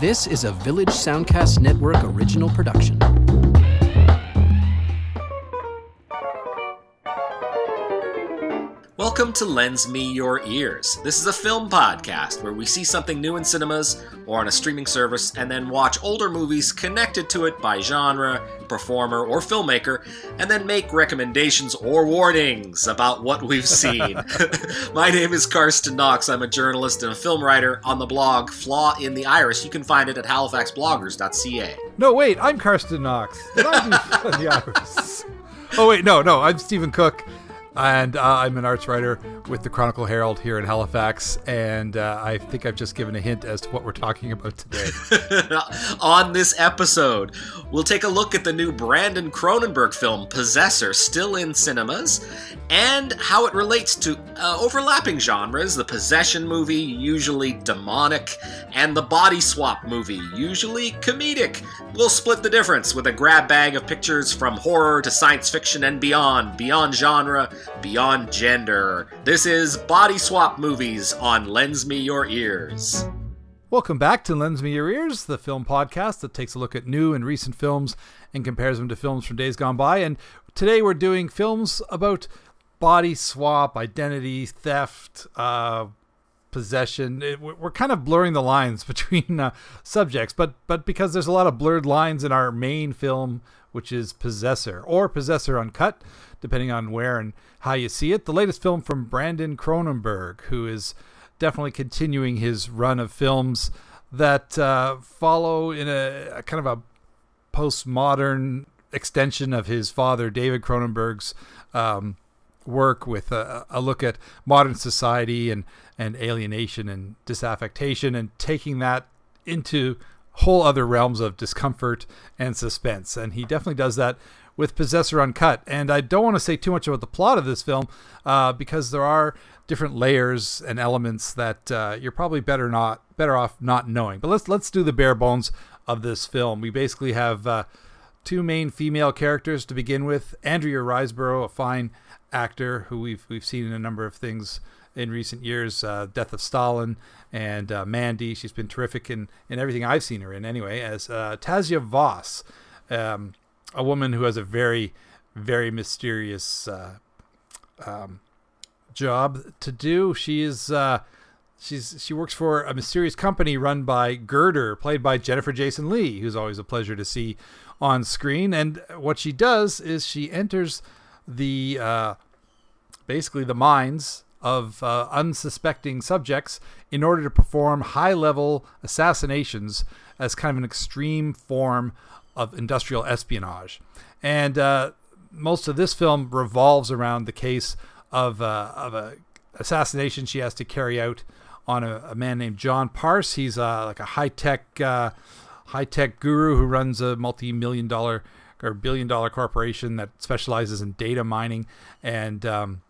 This is a Village Soundcast Network original production. Welcome to Lends Me Your Ears. This is a film podcast where we see something new in cinemas or on a streaming service and then watch older movies connected to it by genre, performer, or filmmaker, and then make recommendations or warnings about what we've seen. My name is Karsten Knox. I'm a journalist and a film writer on the blog Flaw in the Iris. You can find it at halifaxbloggers.ca. No, wait, I'm Karsten Knox. and I'm the Iris. Oh, wait, no, no, I'm Stephen Cooke and uh, I'm an arts writer with the Chronicle Herald here in Halifax, and uh, I think I've just given a hint as to what we're talking about today. On this episode, we'll take a look at the new Brandon Cronenberg film Possessor, still in cinemas, and how it relates to uh, overlapping genres the possession movie, usually demonic, and the body swap movie, usually comedic. We'll split the difference with a grab bag of pictures from horror to science fiction and beyond, beyond genre beyond gender. This is Body Swap Movies on Lends Me Your Ears. Welcome back to Lends Me Your Ears, the film podcast that takes a look at new and recent films and compares them to films from days gone by. And today we're doing films about body swap, identity theft, uh, possession. We're kind of blurring the lines between uh, subjects, but but because there's a lot of blurred lines in our main film, which is Possessor or Possessor Uncut, depending on where and how you see it. The latest film from Brandon Cronenberg, who is definitely continuing his run of films that uh, follow in a, a, kind of a postmodern extension of his father, David Cronenberg's um, work with a, a, look at modern society and, and alienation and disaffectation and taking that into whole other realms of discomfort and suspense. And he definitely does that with Possessor Uncut. And I don't want to say too much about the plot of this film uh, because there are different layers and elements that uh, you're probably better not better off not knowing. But let's let's do the bare bones of this film. We basically have uh, two main female characters to begin with. Andrea Riseborough, a fine actor who we've we've seen in a number of things in recent years, uh, Death of Stalin and uh, Mandy. She's been terrific in, in everything I've seen her in, anyway, as uh, Tasya Vos, um, a woman who has a very, very mysterious uh, um, job to do. She is. Uh, she's she works for a mysterious company run by Girder, played by Jennifer Jason Leigh, who's always a pleasure to see on screen. And what she does is she enters the uh, basically the minds of uh, unsuspecting subjects in order to perform high level assassinations as kind of an extreme form of industrial espionage. And uh, most of this film revolves around the case of, uh, of a assassination she has to carry out on a, a man named John Parse. He's uh, like a high tech uh, high tech guru who runs a multi million dollar or billion dollar corporation that specializes in data mining and um,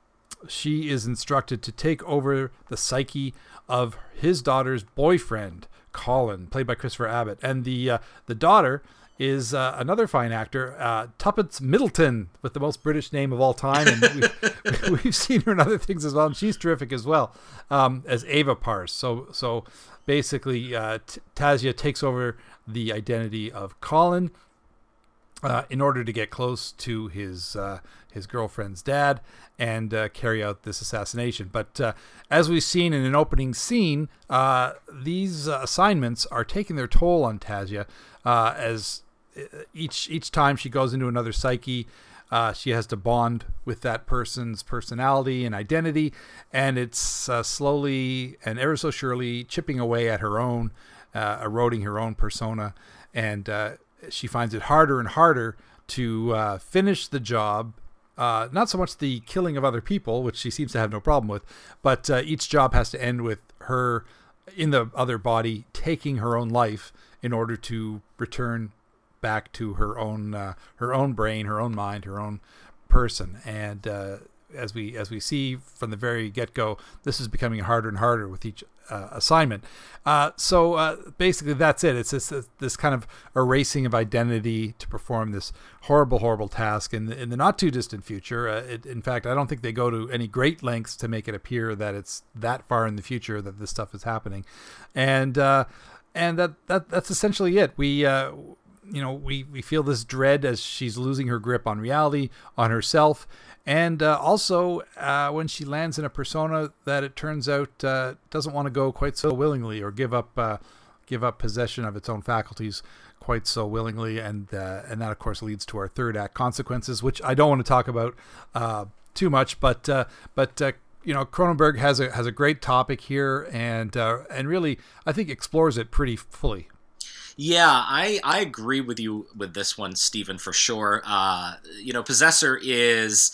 she is instructed to take over the psyche of his daughter's boyfriend, Colin, played by Christopher Abbott, and the uh, the daughter is uh, another fine actor, uh, Tuppence Middleton, with the most British name of all time, and we've, we've seen her in other things as well, and she's terrific as well um, as Ava Parse. So so basically, uh, T- Tasya takes over the identity of Colin. Uh, in order to get close to his uh, his girlfriend's dad and uh, carry out this assassination. But uh, as we've seen in an opening scene, uh, these uh, assignments are taking their toll on Tasya as each each time she goes into another psyche. she has to bond with that person's personality and identity, and it's slowly and ever so surely chipping away at her own, eroding her own persona, and she finds it harder and harder to finish the job uh, not so much the killing of other people, which she seems to have no problem with, but uh, each job has to end with her in the other body taking her own life in order to return back to her own uh, her own brain, her own mind, her own person. And uh, as we as we see from the very get go, this is becoming harder and harder with each uh, assignment. Uh, so uh, basically, that's it. It's this this kind of erasing of identity to perform this horrible, horrible task in the, in the not too distant future. Uh, it, in fact, I don't think they go to any great lengths to make it appear that it's that far in the future that this stuff is happening, and uh, and that, that that's essentially it. We uh, you know we we feel this dread as she's losing her grip on reality, on herself, and uh, also uh, when she lands in a persona that it turns out uh, doesn't want to go quite so willingly or give up uh, give up possession of its own faculties quite so willingly, and uh, and that of course leads to our third act consequences, which I don't want to talk about uh, too much, but but you know Cronenberg has a has a great topic here, and and really I think explores it pretty fully. Yeah, I, I agree with you with this one, Stephen, for sure. Uh, you know, Possessor is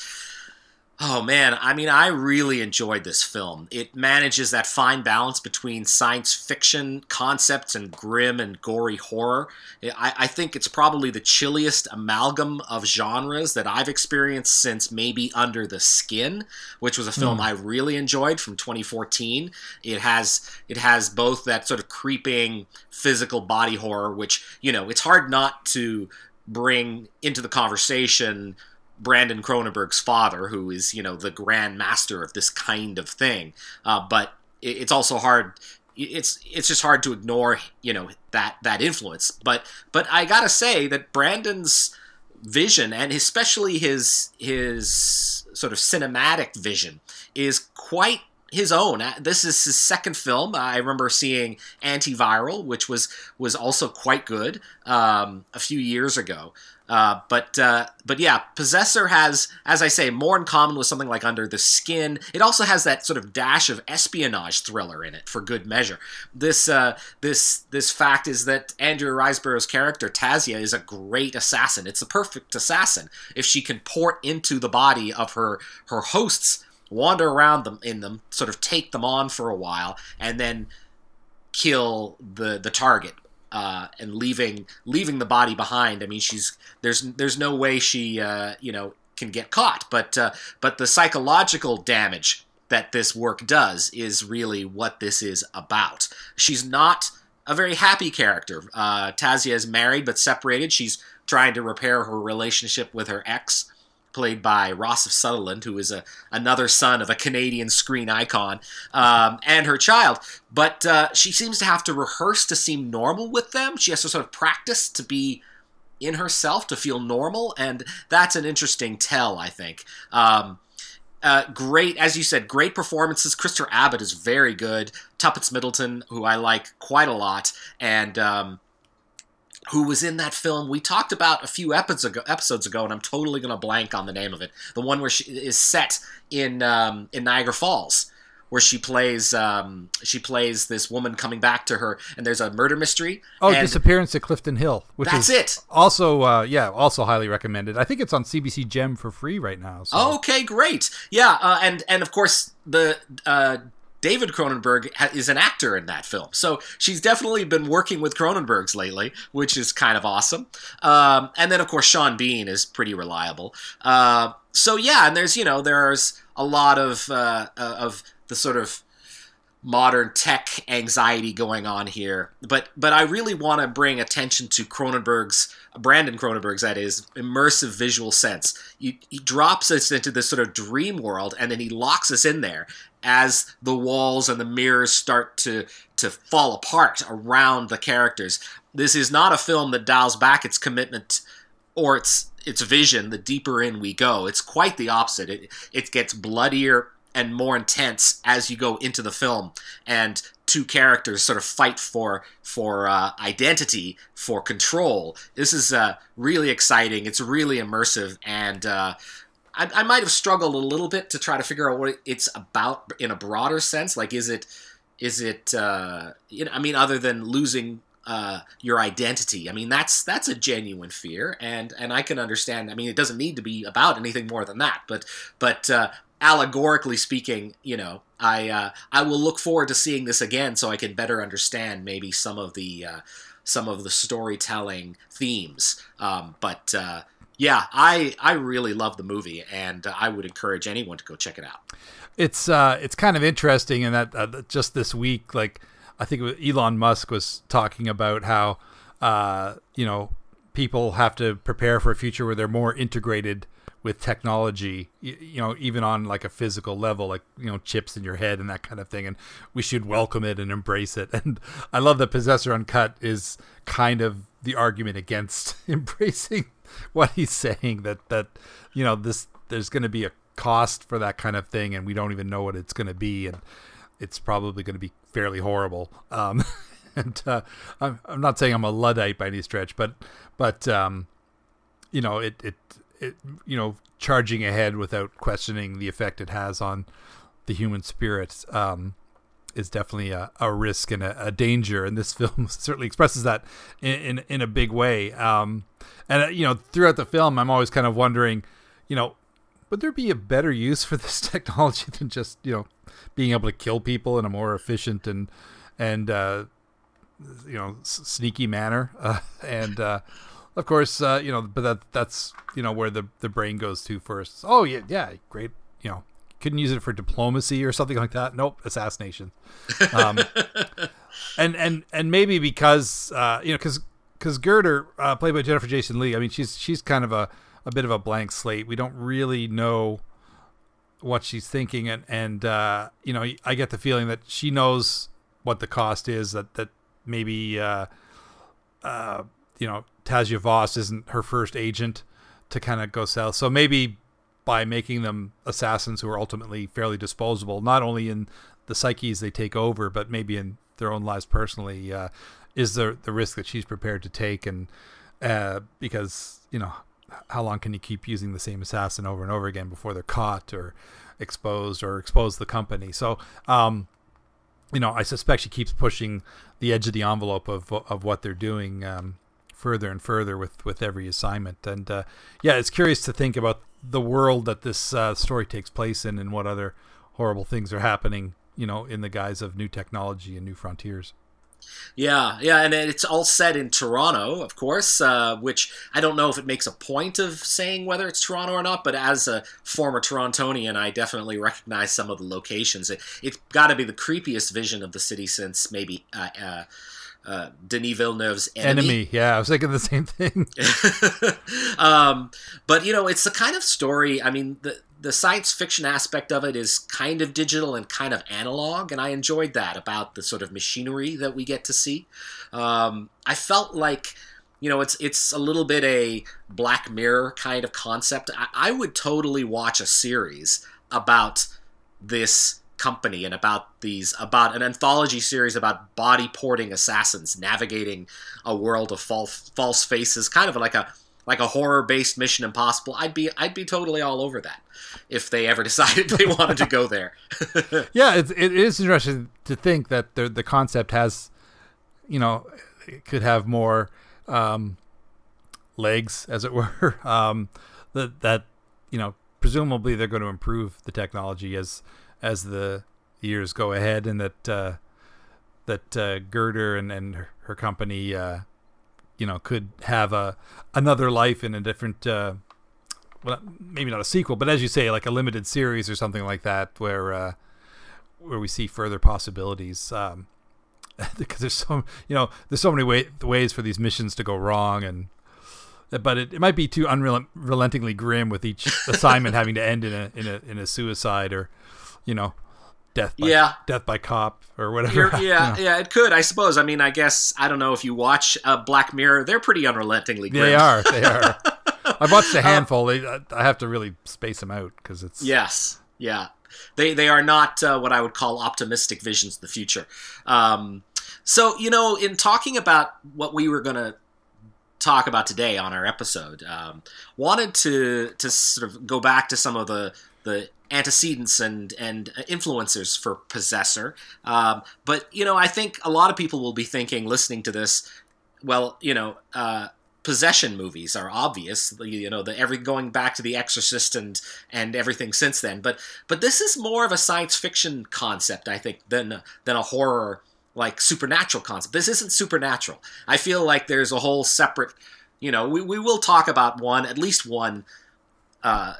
Oh man, I mean, I really enjoyed this film. It manages that fine balance between science fiction concepts and grim and gory horror. I, I, think it's probably the chilliest amalgam of genres that I've experienced since maybe Under the Skin, which was a film mm. I really enjoyed from 2014. It has it has both that sort of creeping physical body horror, which you know it's hard not to bring into the conversation Brandon Cronenberg's father, who is you know the grand master of this kind of thing. Uh, but it's also hard. It's it's just hard to ignore you know that that influence. But but I gotta say that Brandon's vision and especially his his sort of cinematic vision is quite his own. Uh, this is his second film. I remember seeing Antiviral, which was was also quite good um, a few years ago. Uh, but uh, but yeah, Possessor has, as I say, more in common with something like Under the Skin. It also has that sort of dash of espionage thriller in it, for good measure. This uh, this this fact is that Andrea Riseborough's character Tasya is a great assassin. It's the perfect assassin if she can port into the body of her her hosts, wander around them in them, sort of take them on for a while, and then kill the the target uh, and leaving leaving the body behind. I mean, she's there's there's no way she uh, you know can get caught, but uh, but the psychological damage that this work does is really what this is about. She's not a very happy character. Uh, Tasya is married but separated. She's trying to repair her relationship with her ex played by Rossif Sutherland, who is a another son of a Canadian screen icon, um, and her child. But uh, she seems to have to rehearse to seem normal with them. She has to sort of practice to be in herself to feel normal, and that's an interesting tell, I think. Um, uh, great, as you said, great performances. Christopher Abbott is very good. Tuppence Middleton, who I like quite a lot, and um, who was in that film we talked about a few episodes ago, episodes ago and I'm totally going to blank on the name of it. The one where she is set in um, in Niagara Falls, where she plays um, she plays this woman coming back to her, and there's a murder mystery. Oh, disappearance at Clifton Hill, which that's is it. Also, uh, yeah, also highly recommended. I think it's on CBC Gem for free right now. So. Okay, great. Yeah, uh, and and of course the uh, David Cronenberg ha- is an actor in that film. So she's definitely been working with Cronenbergs lately, which is kind of awesome. Um, and then, of course, Sean Bean is pretty reliable. Uh, so, yeah, and there's, you know, there's a lot of, uh, uh of the sort of modern tech anxiety going on here. But but I really want to bring attention to Cronenberg's Brandon Cronenberg's that is immersive visual sense. He, he drops us into this sort of dream world and then he locks us in there as the walls and the mirrors start to to fall apart around the characters. This is not a film that dials back its commitment or its its vision the deeper in we go. It's quite the opposite. It it gets bloodier and more intense as you go into the film and two characters sort of fight for for uh, identity for control this is uh, really exciting it's really immersive and uh, I, I might have struggled a little bit to try to figure out what it's about in a broader sense. Like, is it, is it, uh, you know, I mean, other than losing uh, your identity. I mean, that's that's a genuine fear, and and I can understand. I mean, it doesn't need to be about anything more than that, but but uh, allegorically speaking, you know, I uh, I will look forward to seeing this again so I can better understand maybe some of the uh, some of the storytelling themes. Um, but uh, yeah, I I really love the movie, and I would encourage anyone to go check it out. It's uh, it's kind of interesting in that uh, just this week, like I think Elon Musk was talking about how uh, you know people have to prepare for a future where they're more integrated with technology, you, you know, even on like a physical level, like you know, chips in your head and that kind of thing, and we should welcome it and embrace it. And I love that Possessor Uncut is kind of the argument against embracing what he's saying that that you know this there's going to be a cost for that kind of thing, and we don't even know what it's going to be, and it's probably going to be fairly horrible. Um, and uh, I'm, I'm not saying I'm a luddite by any stretch, but but um, you know it it it you know charging ahead without questioning the effect it has on the human spirit um, is definitely a, a risk and a, a, danger, and this film certainly expresses that in in, in a big way. Um, and uh, you know, throughout the film, I'm always kind of wondering, you know, would there be a better use for this technology than just you know being able to kill people in a more efficient and and uh, you know s- sneaky manner? Uh, and uh, of course, uh, you know, but that that's you know where the the brain goes to first. Oh yeah, yeah, great. You know, couldn't use it for diplomacy or something like that. Nope, assassination. Um, and and and maybe because uh, you know because because Girder, uh, played by Jennifer Jason Leigh, I mean she's she's kind of a a bit of a blank slate. We don't really know what she's thinking, and and uh, you know I get the feeling that she knows what the cost is. That that maybe uh, uh, you know Tasya Vos isn't her first agent to kind of go south. So maybe by making them assassins who are ultimately fairly disposable, not only in the psyches they take over, but maybe in their own lives personally, uh, is the the risk that she's prepared to take, and uh, because you know how long can you keep using the same assassin over and over again before they're caught or exposed or expose the company? So, um, you know, I suspect she keeps pushing the edge of the envelope of of what they're doing um, further and further with with every assignment. And uh, yeah, it's curious to think about the world that this uh, story takes place in and what other horrible things are happening. You know, in the guise of new technology and new frontiers. Yeah, yeah, and it's all set in Toronto, of course, uh, which I don't know if it makes a point of saying whether it's Toronto or not, but as a former Torontonian, I definitely recognize some of the locations. It, has got to be the creepiest vision of the city since maybe uh, uh, uh, Denis Villeneuve's enemy. enemy. Yeah, I was thinking the same thing. um, but you know, it's the kind of story. I mean, the the science fiction aspect of it is kind of digital and kind of analog, and I enjoyed that about the sort of machinery that we get to see. Um, I felt like you know it's it's a little bit a Black Mirror kind of concept. I, I would totally watch a series about this company and about these about an anthology series about body porting assassins navigating a world of false false faces kind of like a like a horror based mission impossible. I'd be i'd be totally all over that if they ever decided they wanted to go there. Yeah it's, it is interesting to think that the the concept has you know could have more um, legs as it were. Um, that that you know presumably they're going to improve the technology as as the years go ahead, and that uh, that uh, Girder and, and her company, uh, you know, could have a another life in a different, uh, well, maybe not a sequel, but as you say, like a limited series or something like that, where uh, where we see further possibilities. Um, because there's so you know there's so many way, ways for these missions to go wrong and but it, it might be too unrelentingly grim with each assignment having to end in a in a in a suicide or you know, death by yeah. death by cop or whatever. yeah, you know. yeah, it could. I suppose. I mean, I guess I don't know if you watch uh, Black Mirror. They're pretty unrelentingly grim. They are. They are. I've watched a um, handful. They, I have to really space them out because it's yes, yeah. They they are not uh, what I would call optimistic visions of the future. Um, so you know, in talking about what we were going to talk about today on our episode, um, wanted to to sort of go back to some of the the antecedents and and influencers for Possessor. Um, but you know, I think a lot of people will be thinking, listening to this, well, you know. Uh, possession movies are obvious you know the every going back to the exorcist and and everything since then but but this is more of a science fiction concept i think than than a horror like supernatural concept this isn't supernatural i feel like there's a whole separate you know we, we will talk about one at least one uh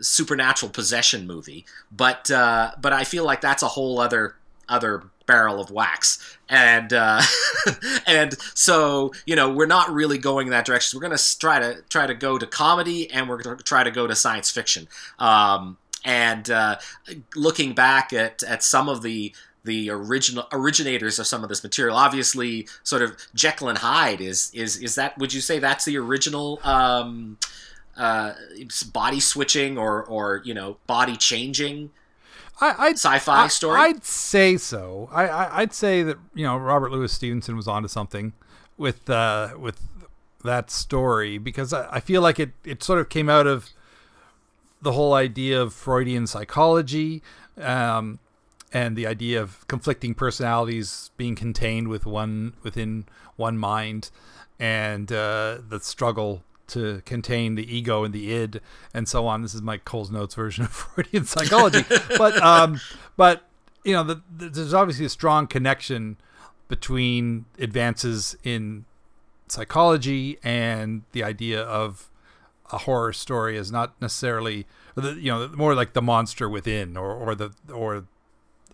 supernatural possession movie, but uh, but I feel like that's a whole other other barrel of wax, and uh, and so you know we're not really going that direction. We're going to try to try to go to comedy, and we're going to try to go to science fiction. Um, and uh, looking back at at some of the the original originators of some of this material. Obviously, sort of Jekyll and Hyde is is is that? Would you say that's the original um, uh, body switching or or you know body changing? I, I'd, sci-fi I, story. I'd say so. I, I would say that you know Robert Louis Stevenson was onto something with uh, with that story because I, I feel like it it sort of came out of the whole idea of Freudian psychology. Um, and the idea of conflicting personalities being contained with one within one mind, and uh, the struggle to contain the ego and the id, and so on. This is my Coles notes version of Freudian psychology, but um, but you know, the, the, there's obviously a strong connection between advances in psychology and the idea of a horror story is not necessarily you know more like the monster within or or the or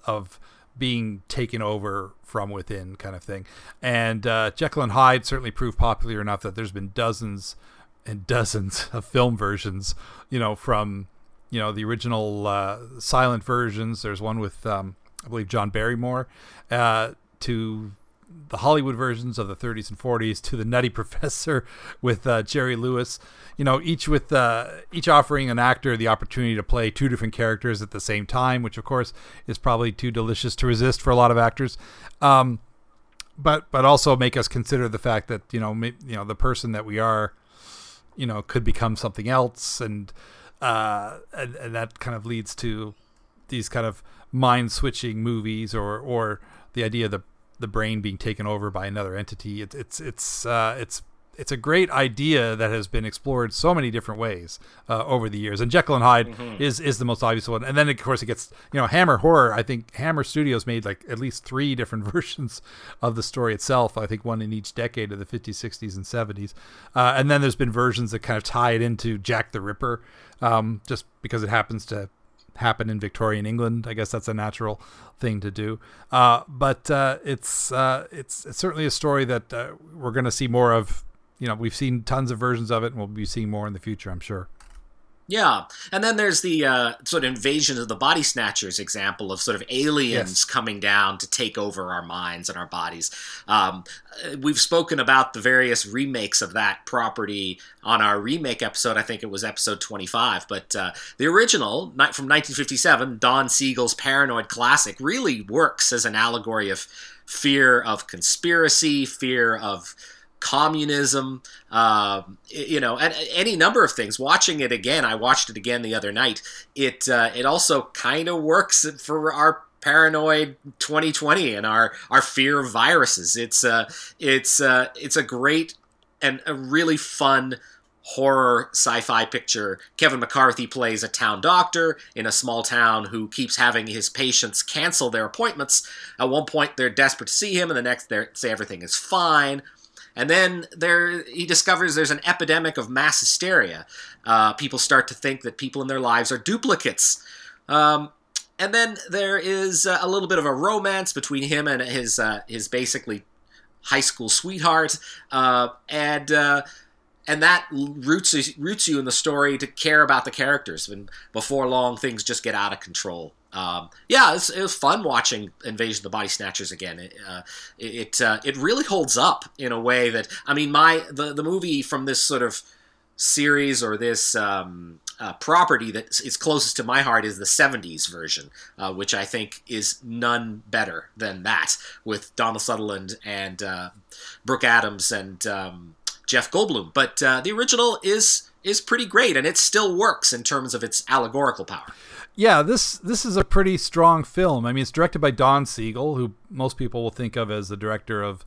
of being taken over from within kind of thing. And uh, Jekyll and Hyde certainly proved popular enough that there's been dozens and dozens of film versions, you know, from, you know, the original uh, silent versions. There's one with, um, I believe, John Barrymore, uh, to the Hollywood versions of the 30s and 40s to the Nutty Professor with uh, Jerry Lewis. You know, each with uh, each offering an actor the opportunity to play two different characters at the same time, which of course is probably too delicious to resist for a lot of actors. Um, but but also make us consider the fact that you know you know the person that we are, you know, could become something else, and uh, and, and that kind of leads to these kind of mind switching movies or or the idea of the the brain being taken over by another entity. It's it's it's uh, it's it's a great idea that has been explored so many different ways uh, over the years. And Jekyll and Hyde mm-hmm. is is the most obvious one. And then of course it gets you know Hammer Horror. I think Hammer Studios made like at least three different versions of the story itself. I think one in each decade of the 50s, 60s, and 70s. Uh, and then there's been versions that kind of tie it into Jack the Ripper, um, just because it happens to happen in Victorian England. I guess that's a natural thing to do. Uh, but uh, it's, uh, it's, it's certainly a story that uh, we're going to see more of. You know, we've seen tons of versions of it, and we'll be seeing more in the future, I'm sure. Yeah, and then there's the uh, sort of invasion of the body snatchers example of sort of aliens yes. coming down to take over our minds and our bodies. Um, we've spoken about the various remakes of that property on our remake episode. I think it was episode 25, but uh, the original from 1957, Don Siegel's Paranoid classic, really works as an allegory of fear of conspiracy, fear of communism, uh, you know, and any number of things. Watching it again, I watched it again the other night. It uh, it also kind of works for our paranoid 2020 and our our fear of viruses. It's uh, it's uh, it's a great and a really fun horror sci-fi picture. Kevin McCarthy plays a town doctor in a small town who keeps having his patients cancel their appointments. At one point, they're desperate to see him, and the next, they say everything is fine. And then there, he discovers there's an epidemic of mass hysteria. Uh, people start to think that people in their lives are duplicates. Um, and then there is uh, a little bit of a romance between him and his uh, his basically high school sweetheart, uh, and uh, and that roots roots you in the story to care about the characters. And before long, things just get out of control um, yeah, it was, it was, fun watching Invasion of the Body Snatchers again. It uh, it uh, it really holds up in a way that I mean, my the the movie from this sort of series or this um, uh, property that is closest to my heart is the 70s version, uh, which I think is none better than that with Donald Sutherland and uh, Brooke Adams and um, Jeff Goldblum. But uh, the original is is pretty great, and it still works in terms of its allegorical power yeah, this this is a pretty strong film. I mean, it's directed by Don Siegel, who most people will think of as the director of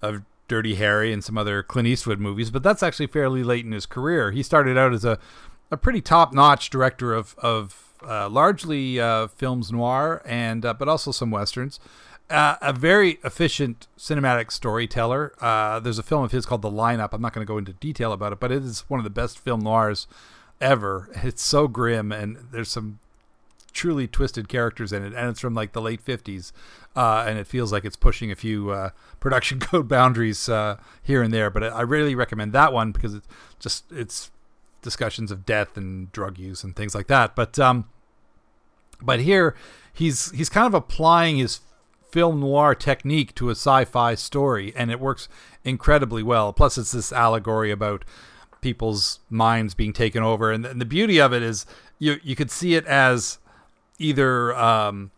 of Dirty Harry and some other Clint Eastwood movies, but that's actually fairly late in his career. He started out as a a pretty top notch director of of uh, largely uh, films noir and uh, but also some westerns. Uh, a very efficient cinematic storyteller. Uh, there's a film of his called The Lineup. I'm not going to go into detail about it, but it is one of the best film noirs ever. It's so grim, and there's some truly twisted characters in it, and it's from like the late '50s. uh, and it feels like it's pushing a few uh, production code boundaries uh, here and there. But I, really recommend that one because it's just it's discussions of death and drug use and things like that. But um, but here he's he's kind of applying his film noir technique to a sci-fi story, and it works incredibly well. Plus, it's this allegory about people's minds being taken over, and, and the beauty of it is you you could see it as either um,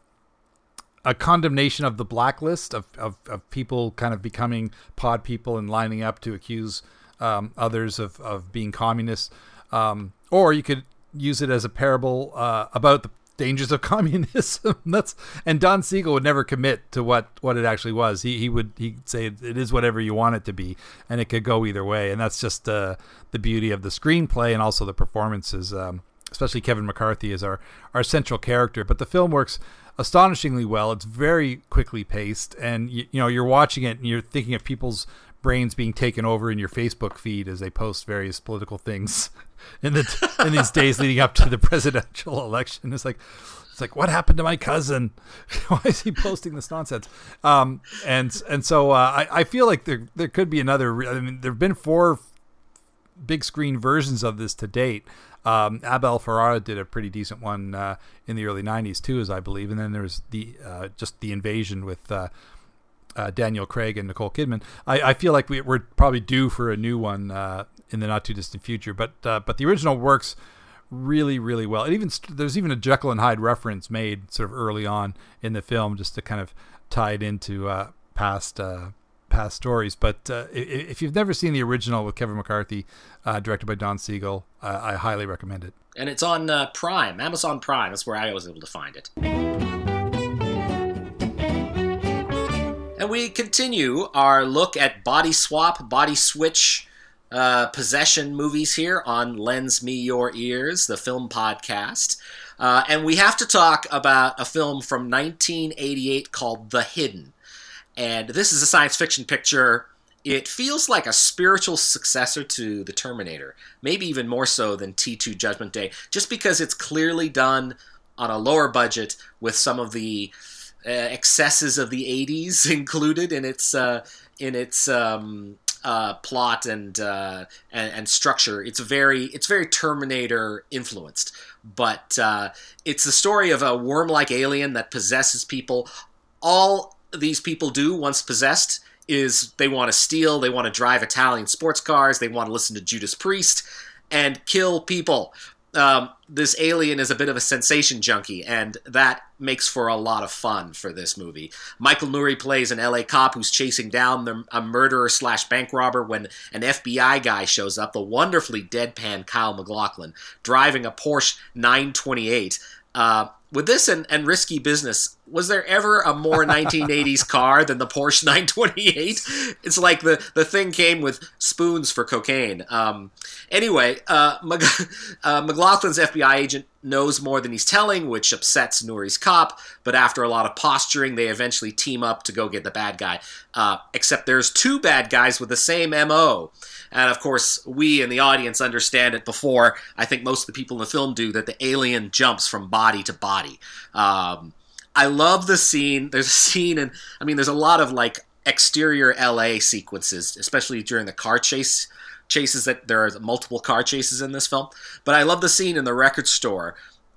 a condemnation of the blacklist of, of, of people kind of becoming pod people and lining up to accuse um, others of, of being communists, um, or you could use it as a parable uh, about the dangers of communism. That's and Don Siegel would never commit to what what it actually was. He he would he'd say it is whatever you want it to be, and it could go either way. And that's just uh, the beauty of the screenplay and also the performances. Um, especially Kevin McCarthy is our our central character. But the film works astonishingly well. It's very quickly paced, and you, you know you're watching it and you're thinking of people's brains being taken over in your Facebook feed as they post various political things in the in these days leading up to the presidential election. It's like it's like what happened to my cousin? Why is he posting this nonsense? Um, and and so uh, I I feel like there there could be another. I mean, there've been four big screen versions of this to date. Um, Abel Ferrara did a pretty decent one uh, in the early '90s too, as I believe, and then there's the uh, just the invasion with uh, uh, Daniel Craig and Nicole Kidman. I, I feel like we, are probably due for a new one uh, in the not too distant future, but uh, but the original works really really well. It even there's even a Jekyll and Hyde reference made sort of early on in the film just to kind of tie it into past past stories. But uh, if you've never seen the original with Kevin McCarthy, uh, directed by Don Siegel, I highly recommend it. And it's on uh, Prime, Amazon Prime. That's where I was able to find it. And we continue our look at body swap, body switch, uh, possession movies here on Lends Me Your Ears, the film podcast. Uh, and we have to talk about a film from 1988 called The Hidden. And this is a science fiction picture. It feels like a spiritual successor to The Terminator, maybe even more so than T2 Judgment Day, just because it's clearly done on a lower budget with some of the uh, excesses of the 80s included in its uh, in its um, uh, plot and, uh, and, and structure. It's very it's very Terminator influenced, but uh, it's the story of a worm-like alien that possesses people. All these people do once possessed is they want to steal, they want to drive Italian sports cars, they want to listen to Judas Priest and kill people. Um, this alien is a bit of a sensation junkie, and that makes for a lot of fun for this movie. Michael Nouri plays an LA cop who's chasing down the, a murderer slash bank robber when an FBI guy shows up, the wonderfully deadpan Kyle MacLachlan, driving a Porsche 928. Uh, with this and, and risky business, was there ever a more 1980s car than the Porsche 928? It's like the, the thing came with spoons for cocaine. Um, anyway, uh, Mag- uh, MacLachlan's FBI agent knows more than he's telling, which upsets Nouri's cop. But after a lot of posturing, they eventually team up to go get the bad guy. Uh, except there's two bad guys with the same MO. And of course, we in the audience understand it before I think most of the people in the film do that the alien jumps from body to body. Um, I love the scene. There's a scene, and I mean, there's a lot of like exterior LA sequences, especially during the car chase chases that there are multiple car chases in this film. But I love the scene in the record store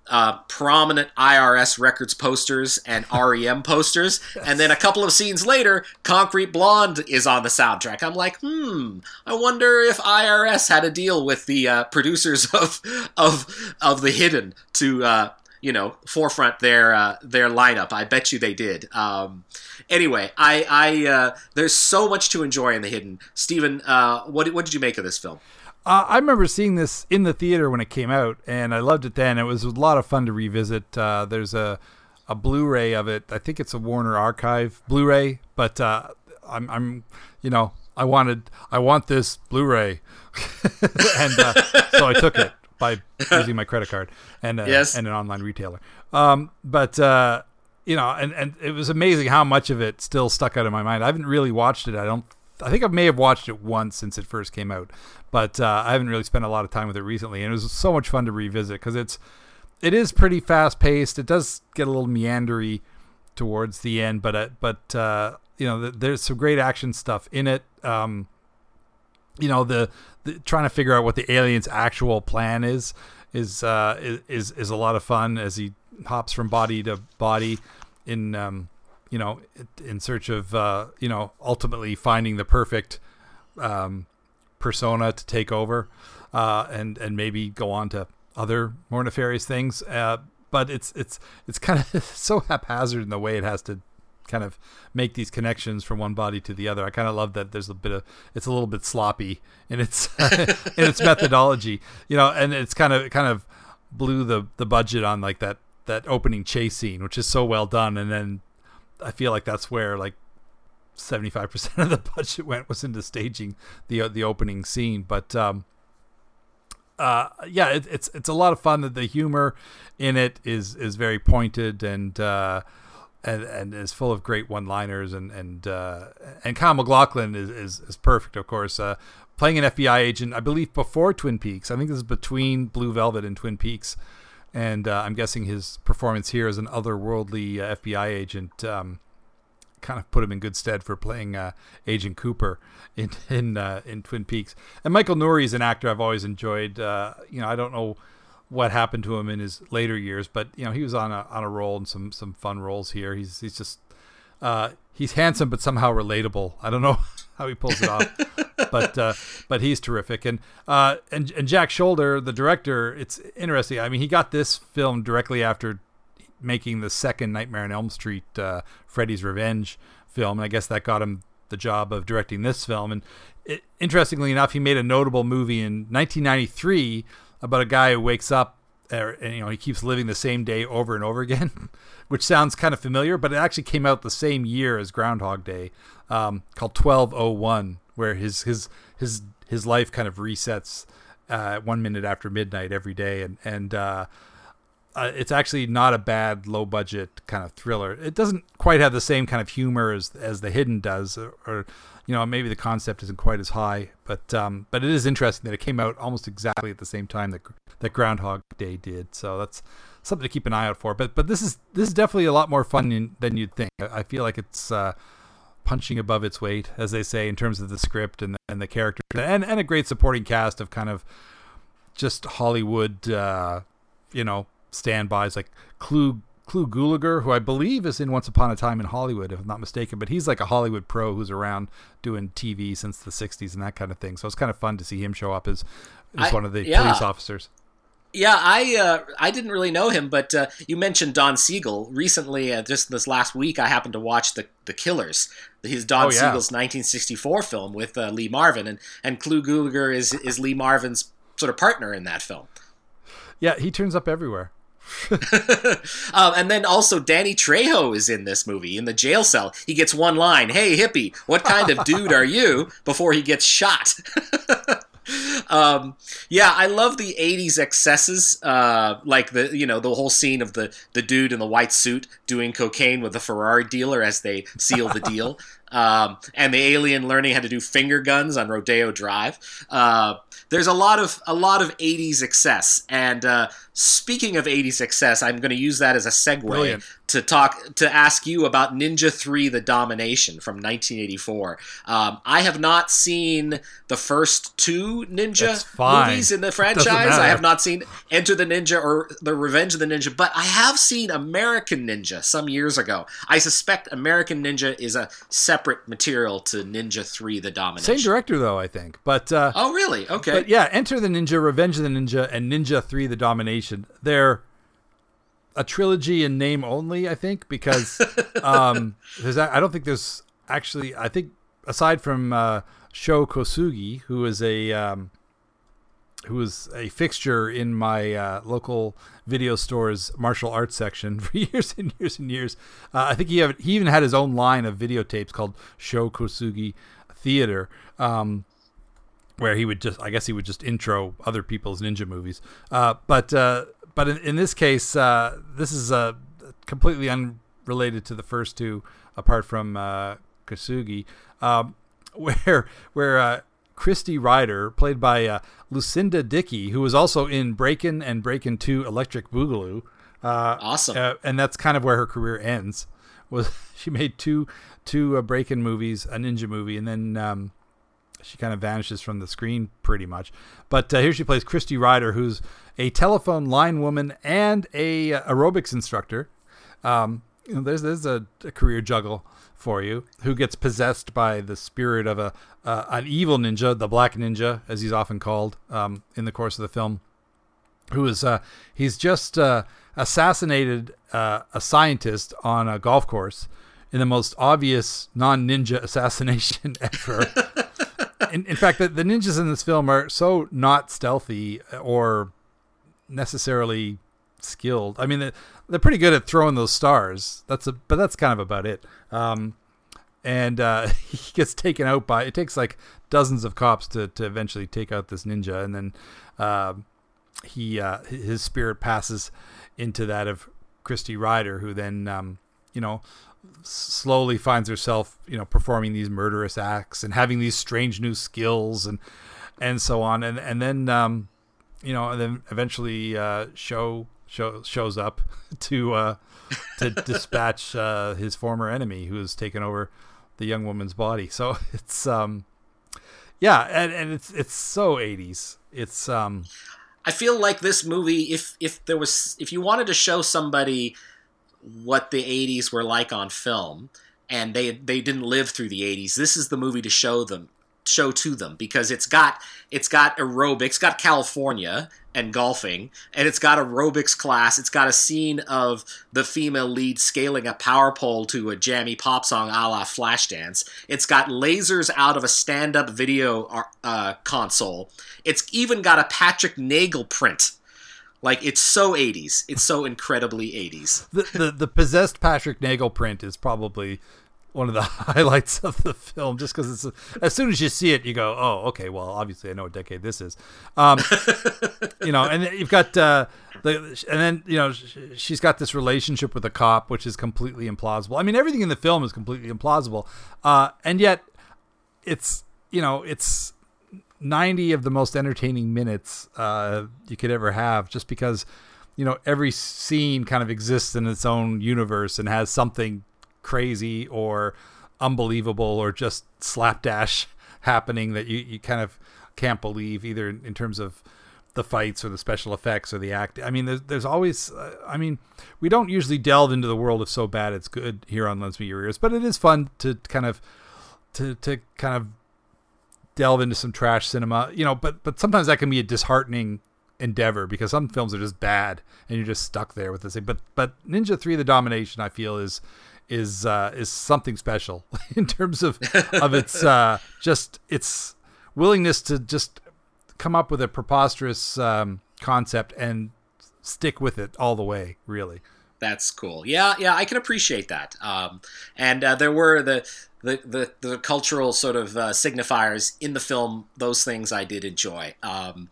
uh, prominent IRS records posters and REM posters. yes. And then a couple of scenes later, Concrete Blonde is on the soundtrack. I'm like, hmm, I wonder if IRS had a deal with the uh, producers of of of The Hidden to uh, you know forefront their uh, their lineup. I bet you they did. Um, anyway, I I uh, there's so much to enjoy in The Hidden. Stephen, uh, what what did you make of this film? Uh, I remember seeing this in the theater when it came out, and I loved it then. It was a lot of fun to revisit. Uh, there's a a Blu-ray of it. I think it's a Warner Archive Blu-ray, but uh, I'm, I'm, you know, I wanted, I want this Blu-ray, and uh, so I took it by using my credit card and uh, yes. and an online retailer. Um, but uh, you know, and and it was amazing how much of it still stuck out of my mind. I haven't really watched it. I don't. I think I may have watched it once since it first came out, but uh, I haven't really spent a lot of time with it recently, and it was so much fun to revisit because it's it is pretty fast paced. It does get a little meandery towards the end, but uh, but uh, you know, th- there's some great action stuff in it. Um, you know, the, the trying to figure out what the alien's actual plan is is uh, is is a lot of fun as he hops from body to body in um, you know in search of uh, you know ultimately finding the perfect um, persona to take over uh, and and maybe go on to other more nefarious things. Uh, but it's it's it's kind of so haphazard in the way it has to kind of make these connections from one body to the other. I kind of love that there's a bit of it's a little bit sloppy in its in its methodology, you know, and it's kind of it kind of blew the the budget on like that that opening chase scene, which is so well done, and then I feel like that's where like 75% of the budget went was into staging the the opening scene, but um uh, yeah, it, it's it's a lot of fun. That the humor in it is is very pointed and uh, and and is full of great one-liners and and uh, and Kyle MacLachlan is, is is perfect, of course. Uh, playing an FBI agent, I believe before Twin Peaks. I think this is between Blue Velvet and Twin Peaks, and uh, I'm guessing his performance here as an otherworldly uh, FBI agent um, kind of put him in good stead for playing uh, Agent Cooper in in uh, in Twin Peaks. And Michael Nouri is an actor I've always enjoyed. Uh, you know, I don't know what happened to him in his later years, but you know he was on a on a roll and some some fun roles here. He's he's just uh, he's handsome but somehow relatable. I don't know how he pulls it off, but uh, but he's terrific. And uh, and and Jack Sholder, the director, it's interesting. I mean, he got this film directly after making the second Nightmare on Elm Street, uh, Freddy's Revenge film, and I guess that got him the job of directing this film. And it, interestingly enough, he made a notable movie in 1993 about a guy who wakes up er, and you know he keeps living the same day over and over again, which sounds kind of familiar, but it actually came out the same year as Groundhog Day, um, called 1201, where his his his his life kind of resets uh, one minute after midnight every day, and and uh, uh, it's actually not a bad low budget kind of thriller. It doesn't quite have the same kind of humor as as The Hidden does, or, or you know maybe the concept isn't quite as high, but um, but it is interesting that it came out almost exactly at the same time that that Groundhog Day did. So that's something to keep an eye out for. But but this is this is definitely a lot more fun than you'd think. I, feel like it's uh, punching above its weight, as they say, in terms of the script and the, and the characters, and and a great supporting cast of kind of just Hollywood, uh, you know, standbys like Clu Clu Gulager, who I believe is in Once Upon a Time in Hollywood, if I'm not mistaken, but he's like a Hollywood pro who's around doing TV since the 60s and that kind of thing. So it's kind of fun to see him show up as, as I, one of the yeah. police officers. Yeah, I uh, I didn't really know him, but uh, you mentioned Don Siegel recently. Uh, just this last week, I happened to watch the the Killers, his Don oh, yeah. Siegel's 1964 film with uh, Lee Marvin, and and Clu Gulager is is Lee Marvin's sort of partner in that film. Yeah, he turns up everywhere. um, and then also Danny Trejo is in this movie in the jail cell. He gets one line, "Hey hippie, what kind of dude are you?" before he gets shot. um, yeah, I love the '80s excesses, uh, like the you know the whole scene of the the dude in the white suit doing cocaine with the Ferrari dealer as they seal the deal, um, and the alien learning how to do finger guns on Rodeo Drive. Uh, there's a lot of a lot of '80s excess, and uh, speaking of 80s success, I'm going to use that as a segue Brilliant. to talk to ask you about Ninja 3: The Domination from 1984. Um, I have not seen the first two Ninja movies in the franchise. I have not seen Enter the Ninja or The Revenge of the Ninja, but I have seen American Ninja some years ago. I suspect American Ninja is a separate material to Ninja 3: The Domination. Same director though, I think. But uh, oh, really? Okay. But yeah, Enter the Ninja, Revenge of the Ninja, and Ninja 3: The Domination they're a trilogy in name only, I think, because um, there's I don't think there's actually I think aside from uh, Sho Kosugi, who is a um, who is a fixture in my uh, local video store's martial arts section for years and years and years. Uh, I think he have, he even had his own line of videotapes called Sho Kosugi Theater. Um, where he would just I guess he would just intro other people's ninja movies. Uh, but uh, but in, in, this case, uh, this is uh, completely unrelated to the first two, apart from uh, Kosugi, um, where where Christy Ryder, played by Lucinda Dickey, who was also in Breakin' and Breakin' Two Electric Boogaloo. awesome, and that's kind of where her career ends was she made two two uh, break-in movies, a ninja movie, and then um, she kind of vanishes from the screen pretty much. But uh, here she plays Christy Ryder, who's a telephone line woman and a uh, aerobics instructor. Um, you know, there's there's a, a, career juggle for you. Who gets possessed by the spirit of a uh, an evil ninja, the Black Ninja, as he's often called um, in the course of the film. Who is uh, he's just uh, assassinated uh, a scientist on a golf course in the most obvious non ninja assassination ever. in, in, fact, the, the ninjas in this film are so not stealthy or necessarily skilled. I mean, they're pretty good at throwing those stars. That's a, but that's kind of about it. Um, and uh, he gets taken out by. It takes like dozens of cops to to eventually take out this ninja, and then uh, he uh, his spirit passes into that of Christy Ryder, who then um, you know slowly finds herself you know performing these murderous acts and having these strange new skills and and so on, and and then um, you know, and then eventually uh, show show shows up to uh, to dispatch uh, his former enemy who has taken over the young woman's body. So it's um yeah, and, and it's it's so 80s. It's um I feel like this movie if if there was if you wanted to show somebody what the 80s were like on film and they they didn't live through the 80s, this is the movie to show them show to them because it's got it's got aerobics, got California and golfing, and it's got aerobics class. It's got a scene of the female lead scaling a power pole to a jammy pop song a la Flashdance. It's got lasers out of a stand-up video uh, console. It's even got a Patrick Nagel print. Like it's so 80s. It's so incredibly 80s. The the, the possessed Patrick Nagel print is probably one of the highlights of the film just because it's as soon as you see it you go oh okay well obviously i know what decade this is. Um, you know and you've got uh, the and then you know she's got this relationship with a cop which is completely implausible. I mean everything in the film is completely implausible uh, and yet it's you know it's 90 of the most entertaining minutes uh, you could ever have just because you know every scene kind of exists in its own universe and has something crazy or unbelievable or just slapdash happening that you, you kind of can't believe either in, in terms of the fights or the special effects or the act. I mean, there's, there's always, uh, I mean, we don't usually delve into the world of so bad it's good here on Lens Me Your Ears, but it is fun to kind of, to, to kind of delve into some trash cinema, you know, but, but sometimes that can be a disheartening endeavor because some films are just bad and you're just stuck there with the same, but, but Ninja 3, The Domination, I feel is, is uh, is something special in terms of of its uh, just its willingness to just come up with a preposterous um, concept and stick with it all the way. Really, that's cool. Yeah, yeah, I can appreciate that. Um, and uh, there were the, the the the cultural sort of uh, signifiers in the film. Those things I did enjoy. Um,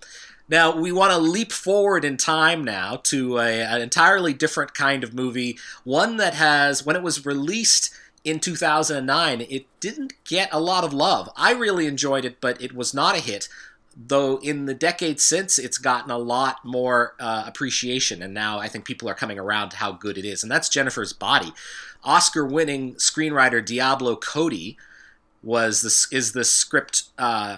now, we want to leap forward in time now to a, an entirely different kind of movie, one that has, when it was released in 2009, it didn't get a lot of love. I really enjoyed it, but it was not a hit. Though in the decades since, it's gotten a lot more uh, appreciation, and now I think people are coming around to how good it is. And that's Jennifer's Body. Oscar-winning screenwriter Diablo Cody was this is the script uh,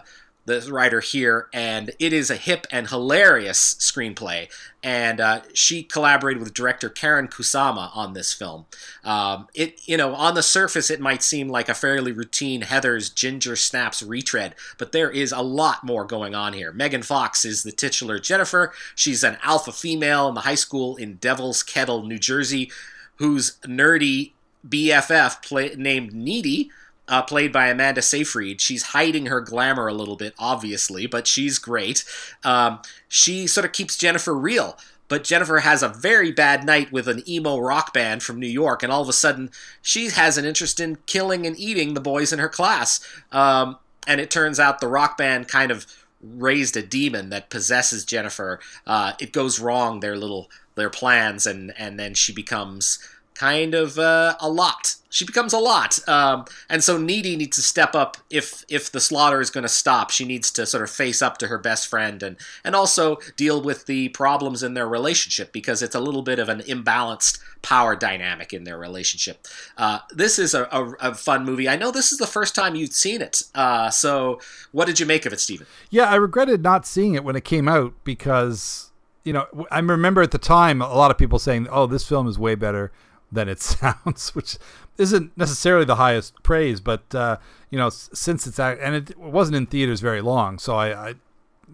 the writer here, and it is a hip and hilarious screenplay. And uh, she collaborated with director Karen Kusama on this film. Um, it, you know, on the surface, it might seem like a fairly routine Heathers Ginger Snaps retread, but there is a lot more going on here. Megan Fox is the titular Jennifer. She's an alpha female in the high school in Devil's Kettle, New Jersey, whose nerdy BFF play, named Needy uh, played by Amanda Seyfried. She's hiding her glamour a little bit, obviously, but she's great. Um, she sort of keeps Jennifer real. But Jennifer has a very bad night with an emo rock band from New York, and all of a sudden she has an interest in killing and eating the boys in her class. Um, and it turns out the rock band kind of raised a demon that possesses Jennifer. Uh, it goes wrong, their little their plans, and and then she becomes kind of uh, a lot. She becomes a lot, um, and so Needy needs to step up if if the slaughter is going to stop. She needs to sort of face up to her best friend and and also deal with the problems in their relationship because it's a little bit of an imbalanced power dynamic in their relationship. Uh, this is a, a, a, fun movie. I know this is the first time you've seen it. Uh, so, what did you make of it, Stephen? Yeah, I regretted not seeing it when it came out because, you know, I remember at the time a lot of people saying, oh, this film is way better than it sounds, which isn't necessarily the highest praise, but, uh, you know, since it's, and it wasn't in theaters very long, so I, I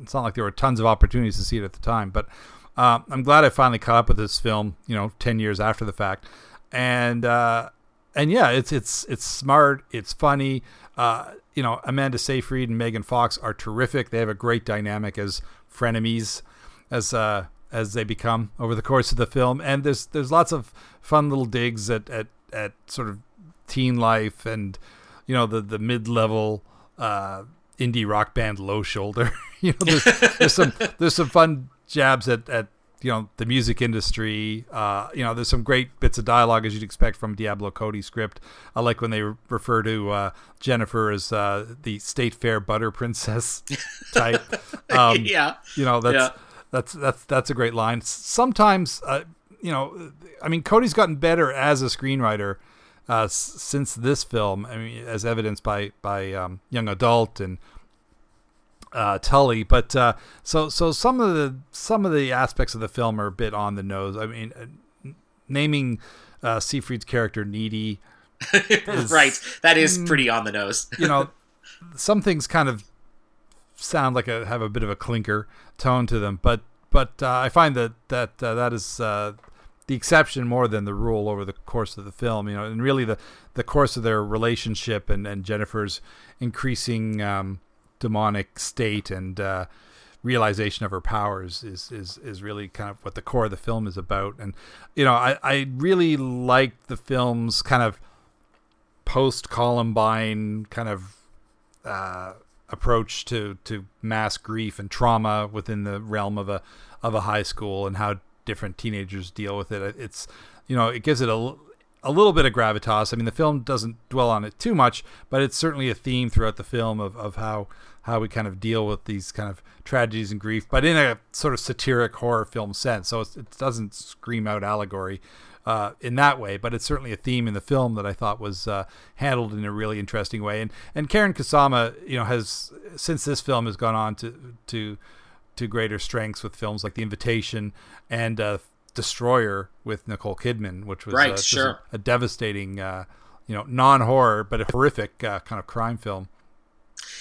it's not like there were tons of opportunities to see it at the time, but uh, I'm glad I finally caught up with this film. You know, ten years after the fact, and uh, and yeah, it's it's it's smart. It's funny. Uh, you know, Amanda Seyfried and Megan Fox are terrific. They have a great dynamic as frenemies, as uh, as they become over the course of the film. And there's there's lots of fun little digs at at, at sort of teen life and you know the the mid level uh, indie rock band Low Shoulder. you know, there's, there's some there's some fun jabs at, at you know the music industry. Uh, you know, there's some great bits of dialogue as you'd expect from Diablo Cody script. I like when they refer to uh, Jennifer as uh, the State Fair butter princess type. Um, yeah, you know that's yeah. That's that's that's a great line. Sometimes, uh, you know, I mean, Cody's gotten better as a screenwriter. Uh, since this film, I mean, as evidenced by by um, Young Adult and uh, Tully, but uh, so so some of the some of the aspects of the film are a bit on the nose. I mean, uh, naming uh, Seyfried's character needy, is, right? That is pretty on the nose. you know, some things kind of sound like a have a bit of a clinker tone to them, but but uh, I find that that uh, that is uh, the exception more than the rule over the course of the film. You know, and really the the course of their relationship and and Jennifer's increasing. Um, demonic state and uh, realization of her powers is, is is really kind of what the core of the film is about. And you know, I I really like the film's kind of post Columbine kind of uh, approach to to mass grief and trauma within the realm of a of a high school and how different teenagers deal with it. It's you know, it gives it a a little bit of gravitas. I mean, the film doesn't dwell on it too much, but it's certainly a theme throughout the film of, of how how we kind of deal with these kind of tragedies and grief, but in a sort of satiric horror film sense. So it doesn't scream out allegory uh, in that way, but it's certainly a theme in the film that I thought was uh, handled in a really interesting way. And and Karyn Kusama, you know, has since this film has gone on to to to greater strengths with films like The Invitation and uh, Destroyer with Nicole Kidman, which was right, uh, sure. a, a, devastating, uh, you know, non-horror but a horrific uh, kind of crime film.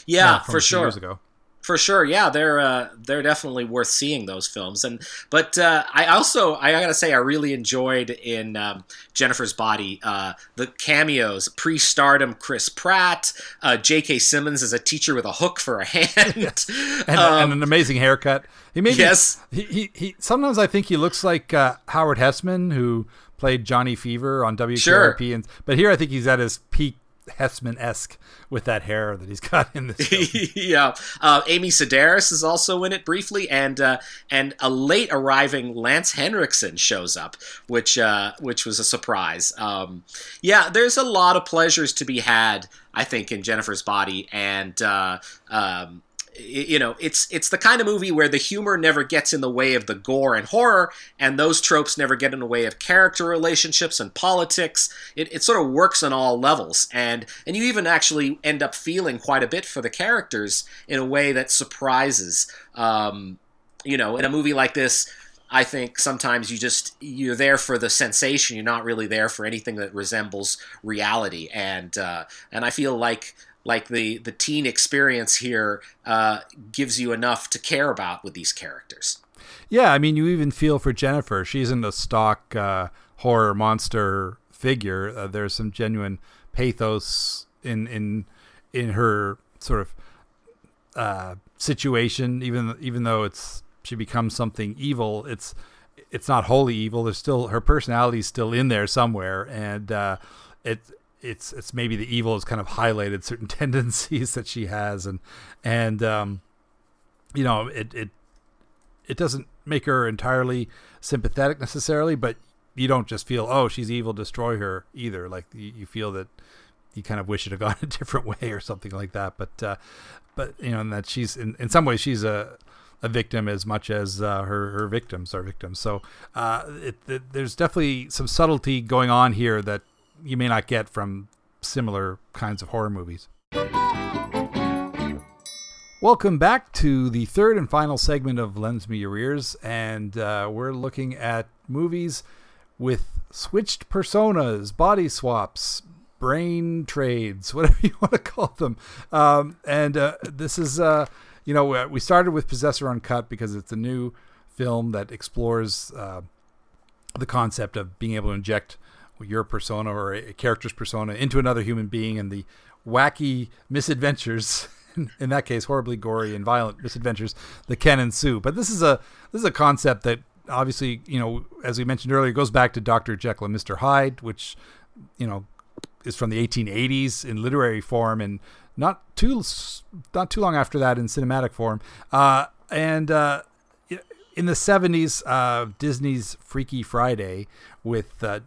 Yeah, for sure. Years ago. For sure, yeah, they're uh, they're definitely worth seeing those films, and but uh, I also I gotta say I really enjoyed in um, Jennifer's Body uh, the cameos pre-stardom Chris Pratt, uh, J.K. Simmons as a teacher with a hook for a hand, and, um, and, an amazing haircut. He made yes, he, he, he sometimes I think he looks like uh, Howard Hesseman who played Johnny Fever on WKRP, sure. and but here I think he's at his peak Hesseman esque with that hair that he's got in this. yeah, uh, Amy Sedaris is also in it briefly, and uh, and a late arriving Lance Henriksen shows up, which uh, which was a surprise. Um, yeah, there's a lot of pleasures to be had, I think, in Jennifer's Body, and uh, um, you know it's it's the kind of movie where the humor never gets in the way of the gore and horror and those tropes never get in the way of character relationships and politics it, it sort of works on all levels and and you even actually end up feeling quite a bit for the characters in a way that surprises um, you know in a movie like this I think sometimes you just you're there for the sensation. You're not really there for anything that resembles reality, and uh, and I feel like like the the teen experience here uh, gives you enough to care about with these characters. Yeah, I mean, you even feel for Jennifer. She isn't a stock uh, horror monster figure. Uh, there's some genuine pathos in in in her sort of uh, situation. Even even though it's she becomes something evil, it's it's not wholly evil. There's still her personality is still in there somewhere, and uh, it it's it's maybe the evil has kind of highlighted certain tendencies that she has and and um, you know it it it doesn't make her entirely sympathetic necessarily but you don't just feel oh she's evil, destroy her either. Like you, you feel that you kind of wish it had gone a different way or something like that. But uh, but you know, and that she's in, in some ways she's a a victim as much as uh, her her victims are victims. So uh, it, it, there's definitely some subtlety going on here that you may not get from similar kinds of horror movies. Welcome back to the third and final segment of Lens Me Your Ears, and uh, we're looking at movies with switched personas, body swaps, brain trades, whatever you want to call them. Um, and uh, this is, uh, you know, we started with Possessor Uncut because it's a new film that explores uh, the concept of being able to inject your persona or a character's persona into another human being and the wacky misadventures in that case, horribly gory and violent misadventures that can ensue. But this is a this is a concept that obviously, you know, as we mentioned earlier, goes back to Doctor Jekyll and Mister Hyde, which you know is from the 1880s in literary form, and not too not too long after that in cinematic form. Uh, and uh, in the 70s, uh, Disney's Freaky Friday with uh,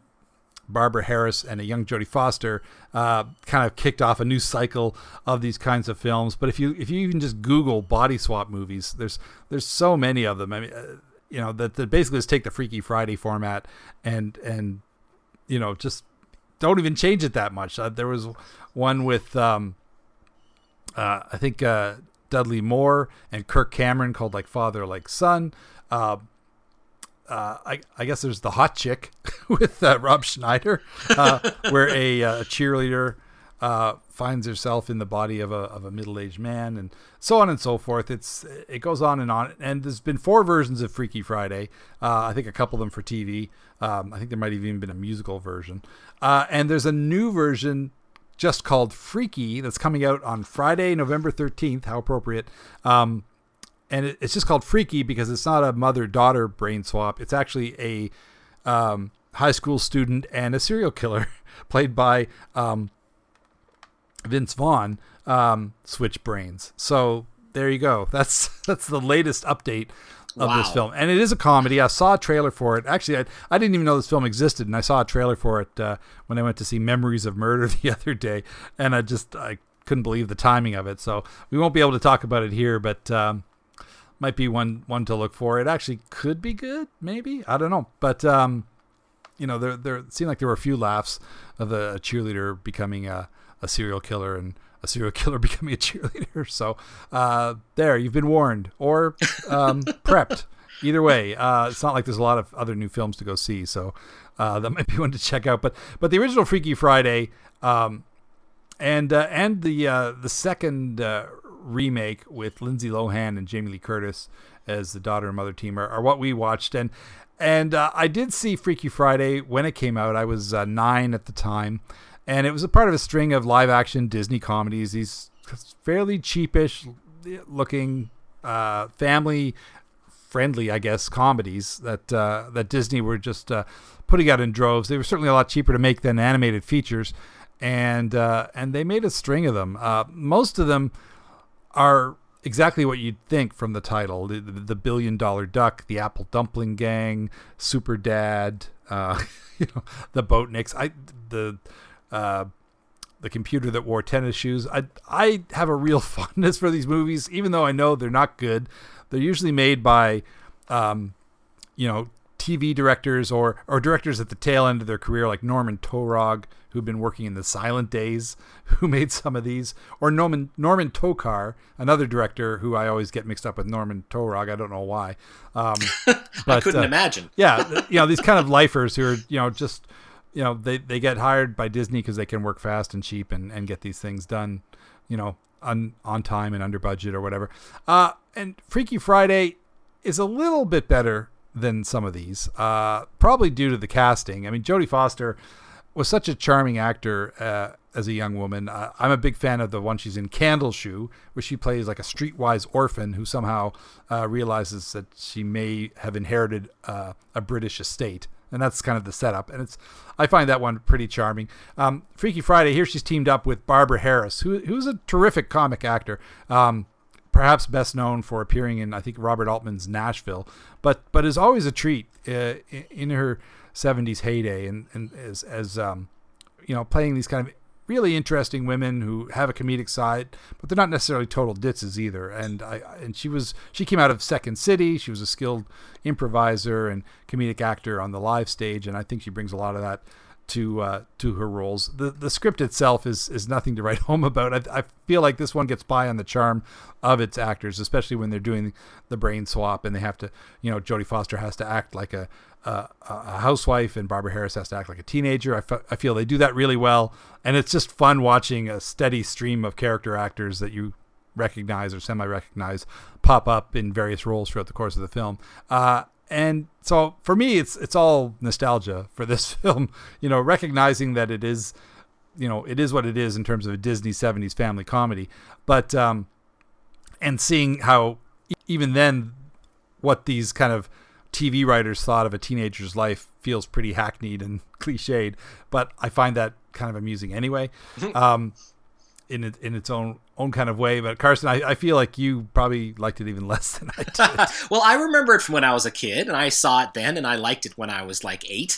Barbara Harris and a young Jodie Foster uh, kind of kicked off a new cycle of these kinds of films. But if you if you even just Google body swap movies, there's there's so many of them. I mean, uh, you know that, that basically just take the Freaky Friday format and and you know just don't even change it that much. Uh, there was one with um, uh, I think uh, Dudley Moore and Kirk Cameron called like Father Like Son. Uh, I, I, guess there's the hot chick with uh, Rob Schneider, uh, where a, uh, cheerleader uh, finds herself in the body of a, of a middle-aged man, and so on and so forth. It's it goes on and on. And there's been four versions of Freaky Friday. Uh, I think a couple of them for TV. Um, I think there might have even been a musical version. and there's a new version just called Freaky that's coming out on Friday, November 13th. How appropriate. Um, and it, it's just called Freaky because it's not a mother daughter brain swap. It's actually a um, high school student and a serial killer played by um, Vince Vaughn um, switch brains. So there you go. That's that's the latest update of wow. this film, and it is a comedy. I saw a trailer for it. Actually, I, I didn't even know this film existed, and I saw a trailer for it uh, when I went to see Memories of Murder the other day, and I just I couldn't believe the timing of it. So we won't be able to talk about it here, but um, might be one one to look for. It actually could be good, maybe I don't know, but um, you know, there there seemed like there were a few laughs of a, cheerleader becoming a, a serial killer and a serial killer becoming a cheerleader. So uh, there, you've been warned or um, prepped. Either way, uh, it's not like there's a lot of other new films to go see, so uh, that might be one to check out. But but the original Freaky Friday, um, and uh, and the uh, the second uh, remake with Lindsay Lohan and Jamie Lee Curtis as the daughter and mother team are, are what we watched. And and uh, I did see Freaky Friday when it came out. I was uh, nine at the time, and it was a part of a string of live action Disney comedies. These fairly cheapish looking, uh, family friendly, I guess, comedies that uh, that Disney were just uh, putting out in droves. They were certainly a lot cheaper to make than animated features, and uh, and they made a string of them. most of them are exactly what you'd think from the title. The, the billion dollar duck the apple dumpling gang super dad uh, you know the boatniks i the uh, the computer that wore tennis shoes. I i have a real fondness for these movies even though i know they're not good. They're usually made by um, you know TV directors or or directors at the tail end of their career, like Norman Taurog, who've been working in the silent days, who made some of these, or Norman Norman Tokar, another director who I always get mixed up with Norman Taurog. I don't know why. Um, but, I couldn't uh, imagine. yeah, you know these kind of lifers who are you know just you know they they get hired by Disney because they can work fast and cheap and and get these things done, you know, on on time and under budget or whatever. Uh, and Freaky Friday is a little bit better than some of these, uh, probably due to the casting. I mean, Jodie Foster was such a charming actor uh, as a young woman. Uh, I'm a big fan of the one she's in Candle Shoe, where she plays like a streetwise orphan who somehow uh, realizes that she may have inherited uh, a British estate. And that's kind of the setup, and it's I find that one pretty charming. Um, Freaky Friday here, she's teamed up with Barbara Harris, who who's a terrific comic actor. Um, perhaps best known for appearing in I think Robert Altman's Nashville, but but is always a treat uh, in her '70s heyday, and and as as um, you know, playing these kind of really interesting women who have a comedic side, but they're not necessarily total ditzes either. And I and she was she came out of Second City. She was a skilled improviser and comedic actor on the live stage, and I think she brings a lot of that to uh, to her roles. The the script itself is is nothing to write home about. I, I feel like this one gets by on the charm of its actors, especially when they're doing the brain swap and they have to, you know, Jodie Foster has to act like a a, a housewife and Barbara Harris has to act like a teenager. I, f- I feel they do that really well, and it's just fun watching a steady stream of character actors that you recognize or semi-recognize pop up in various roles throughout the course of the film. Uh, and so for me, it's it's all nostalgia for this film. You know, recognizing that it is, you know, it is what it is in terms of a Disney '70s family comedy, but um, and seeing how even then, what these kind of TV writers thought of a teenager's life feels pretty hackneyed and cliched. But I find that kind of amusing anyway. um, in it, in its own own kind of way. But Carsten, I, I feel like you probably liked it even less than I did. well, I remember it from when I was a kid, and I saw it then, and I liked it when I was like eight.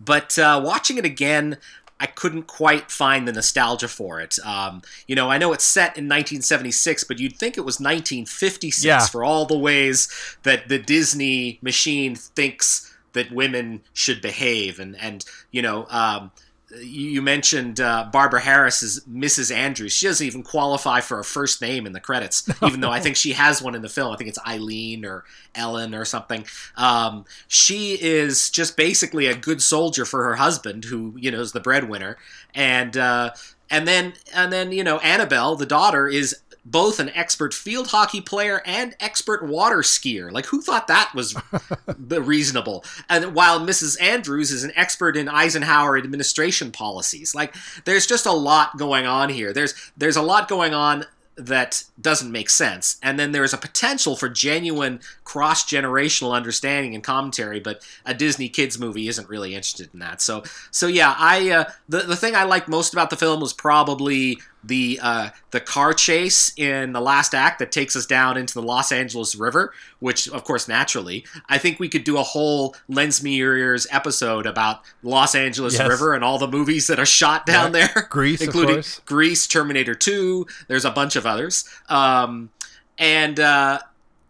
But uh, watching it again, I couldn't quite find the nostalgia for it. Um, you know, I know it's set in 1976, but you'd think it was 1956 Yeah. for all the ways that the Disney machine thinks that women should behave, and and you know. Um, you mentioned uh, Barbara Harris as Mrs. Andrews. She doesn't even qualify for a first name in the credits, even though I think she has one in the film. I think it's Eileen or Ellen or something. Um, she is just basically a good soldier for her husband, who you know is the breadwinner, and uh, and then and then you know Annabelle, the daughter, is both an expert field hockey player and expert water skier. Like, who thought that was the reasonable? And while Mrs. Andrews is an expert in Eisenhower administration policies. Like, there's just a lot going on here. There's there's a lot going on that doesn't make sense. And then there is a potential for genuine cross generational understanding and commentary, but a Disney kids movie isn't really interested in that. So so yeah, I uh, the the thing I liked most about the film was probably the uh, the car chase in the last act that takes us down into the Los Angeles River, which of course naturally I think we could do a whole Lens Ears episode about Los Angeles Yes. River and all the movies that are shot down Yeah. there, Grease, of including. Grease, Terminator 2. There's a bunch of others. Um, and uh,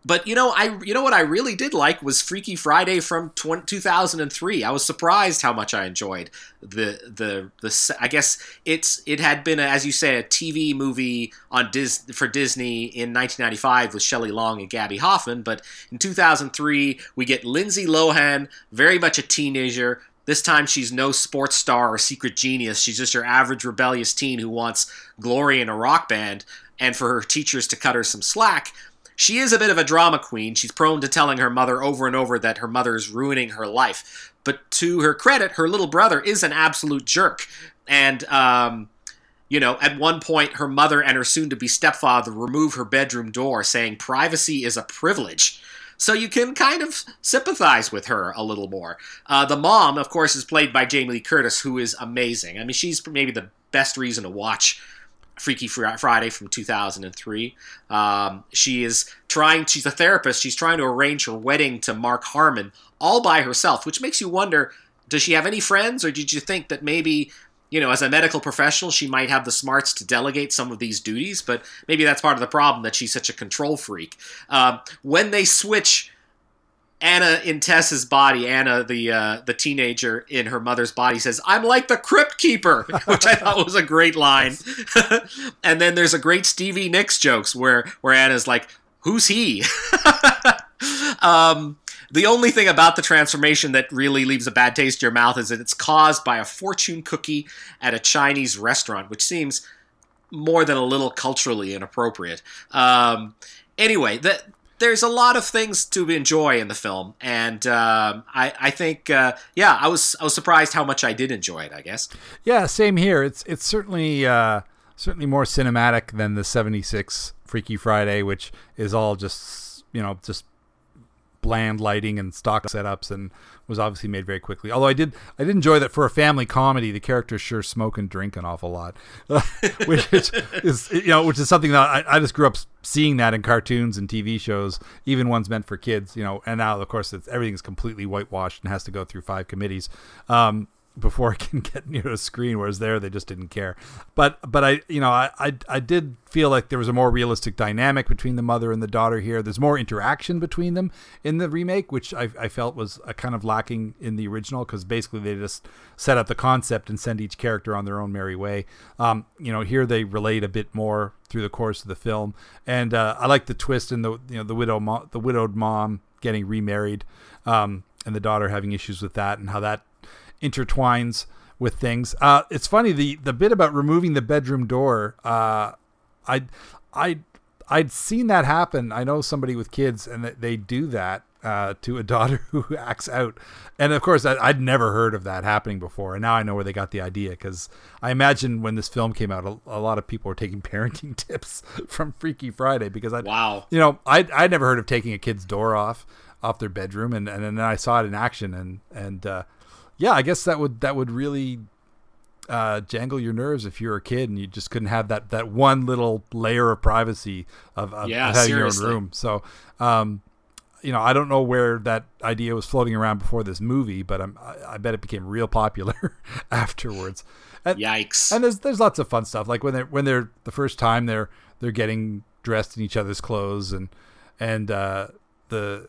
but you know, I you know what I really did like was Freaky Friday from 20, 2003. I was surprised how much I enjoyed the the the. I guess it's it had been a, as you say a TV movie on Dis for Disney in 1995 with Shelley Long and Gaby Hoffmann, but in 2003 we get Lindsay Lohan, very much a teenager. This time she's no sports star or secret genius. She's just your average rebellious teen who wants glory in a rock band and for her teachers to cut her some slack. She is a bit of a drama queen. She's prone to telling her mother over and over that her mother is ruining her life. But to her credit, her little brother is an absolute jerk. And, um, you know, at one point, her mother and her soon to be stepfather remove her bedroom door, saying privacy is a privilege. So you can kind of sympathize with her a little more. Uh, the mom, of course, is played by Jamie Lee Curtis, who is amazing. I mean, she's maybe the best reason to watch Freaky Friday from 2003. Um, she is trying, she's a therapist, she's trying to arrange her wedding to Mark Harmon all by herself, which makes you wonder does she have any friends, or did you think that maybe, you know, as a medical professional, she might have the smarts to delegate some of these duties? But maybe that's part of the problem that she's such a control freak. Um, when they switch. Anna in Tess's body, Anna, the uh, the teenager in her mother's body, says, "I'm like the crypt keeper," which I thought was a great line. and then there's a great Stevie Nicks jokes where where Anna's like, "Who's he?" um, the only thing about the transformation that really leaves a bad taste in your mouth is that it's caused by a fortune cookie at a Chinese restaurant, which seems more than a little culturally inappropriate. Um, anyway, the, there's a lot of things to enjoy in the film, and um, I, I think, uh, yeah, I was I was surprised how much I did enjoy it. I guess. Yeah, same here. It's it's certainly uh, certainly more cinematic than the '76 Freaky Friday, which is all just you know just bland lighting and stock setups, and was obviously made very quickly. Although I did I did enjoy that for a family comedy, the characters sure smoke and drink an awful lot, which is, is, you know which is something that I, I just grew up seeing that in cartoons and TV shows, even ones meant for kids. You know, and now of course it's, everything's completely whitewashed and has to go through five committees. Um, before I can get near a screen whereas there they just didn't care. But but i you know I, I i did feel like there was a more realistic dynamic between the mother and the daughter here. There's more interaction between them in the remake which i, I felt was a kind of lacking in the original because basically they just set up the concept and send each character on their own merry way. Um you know here they relate a bit more through the course of the film. And uh, i like the twist in the you know the widow mo- the widowed mom getting remarried um and the daughter having issues with that and how that intertwines with things. Uh, it's funny the the bit about removing the bedroom door. Uh, I I I'd seen that happen. I know somebody with kids, and they do that uh, to a daughter who acts out. And of course, I, would never heard of that happening before, and now I know where they got the idea. Because I imagine when this film came out, a, a, lot of people were taking parenting tips from Freaky Friday. Because I, wow, you know, I I'd never heard of taking a kid's door off off their bedroom, and and then I saw it in action, and and uh, yeah, I guess that would that would really uh, jangle your nerves if you're a kid and you just couldn't have that that one little layer of privacy of, of, yeah, of having seriously. your own room. So, um, you know, I don't know where that idea was floating around before this movie, but I'm, I, I bet it became real popular afterwards. And, Yikes! And there's there's lots of fun stuff like when they're when they're the first time they're they're getting dressed in each other's clothes and and uh, the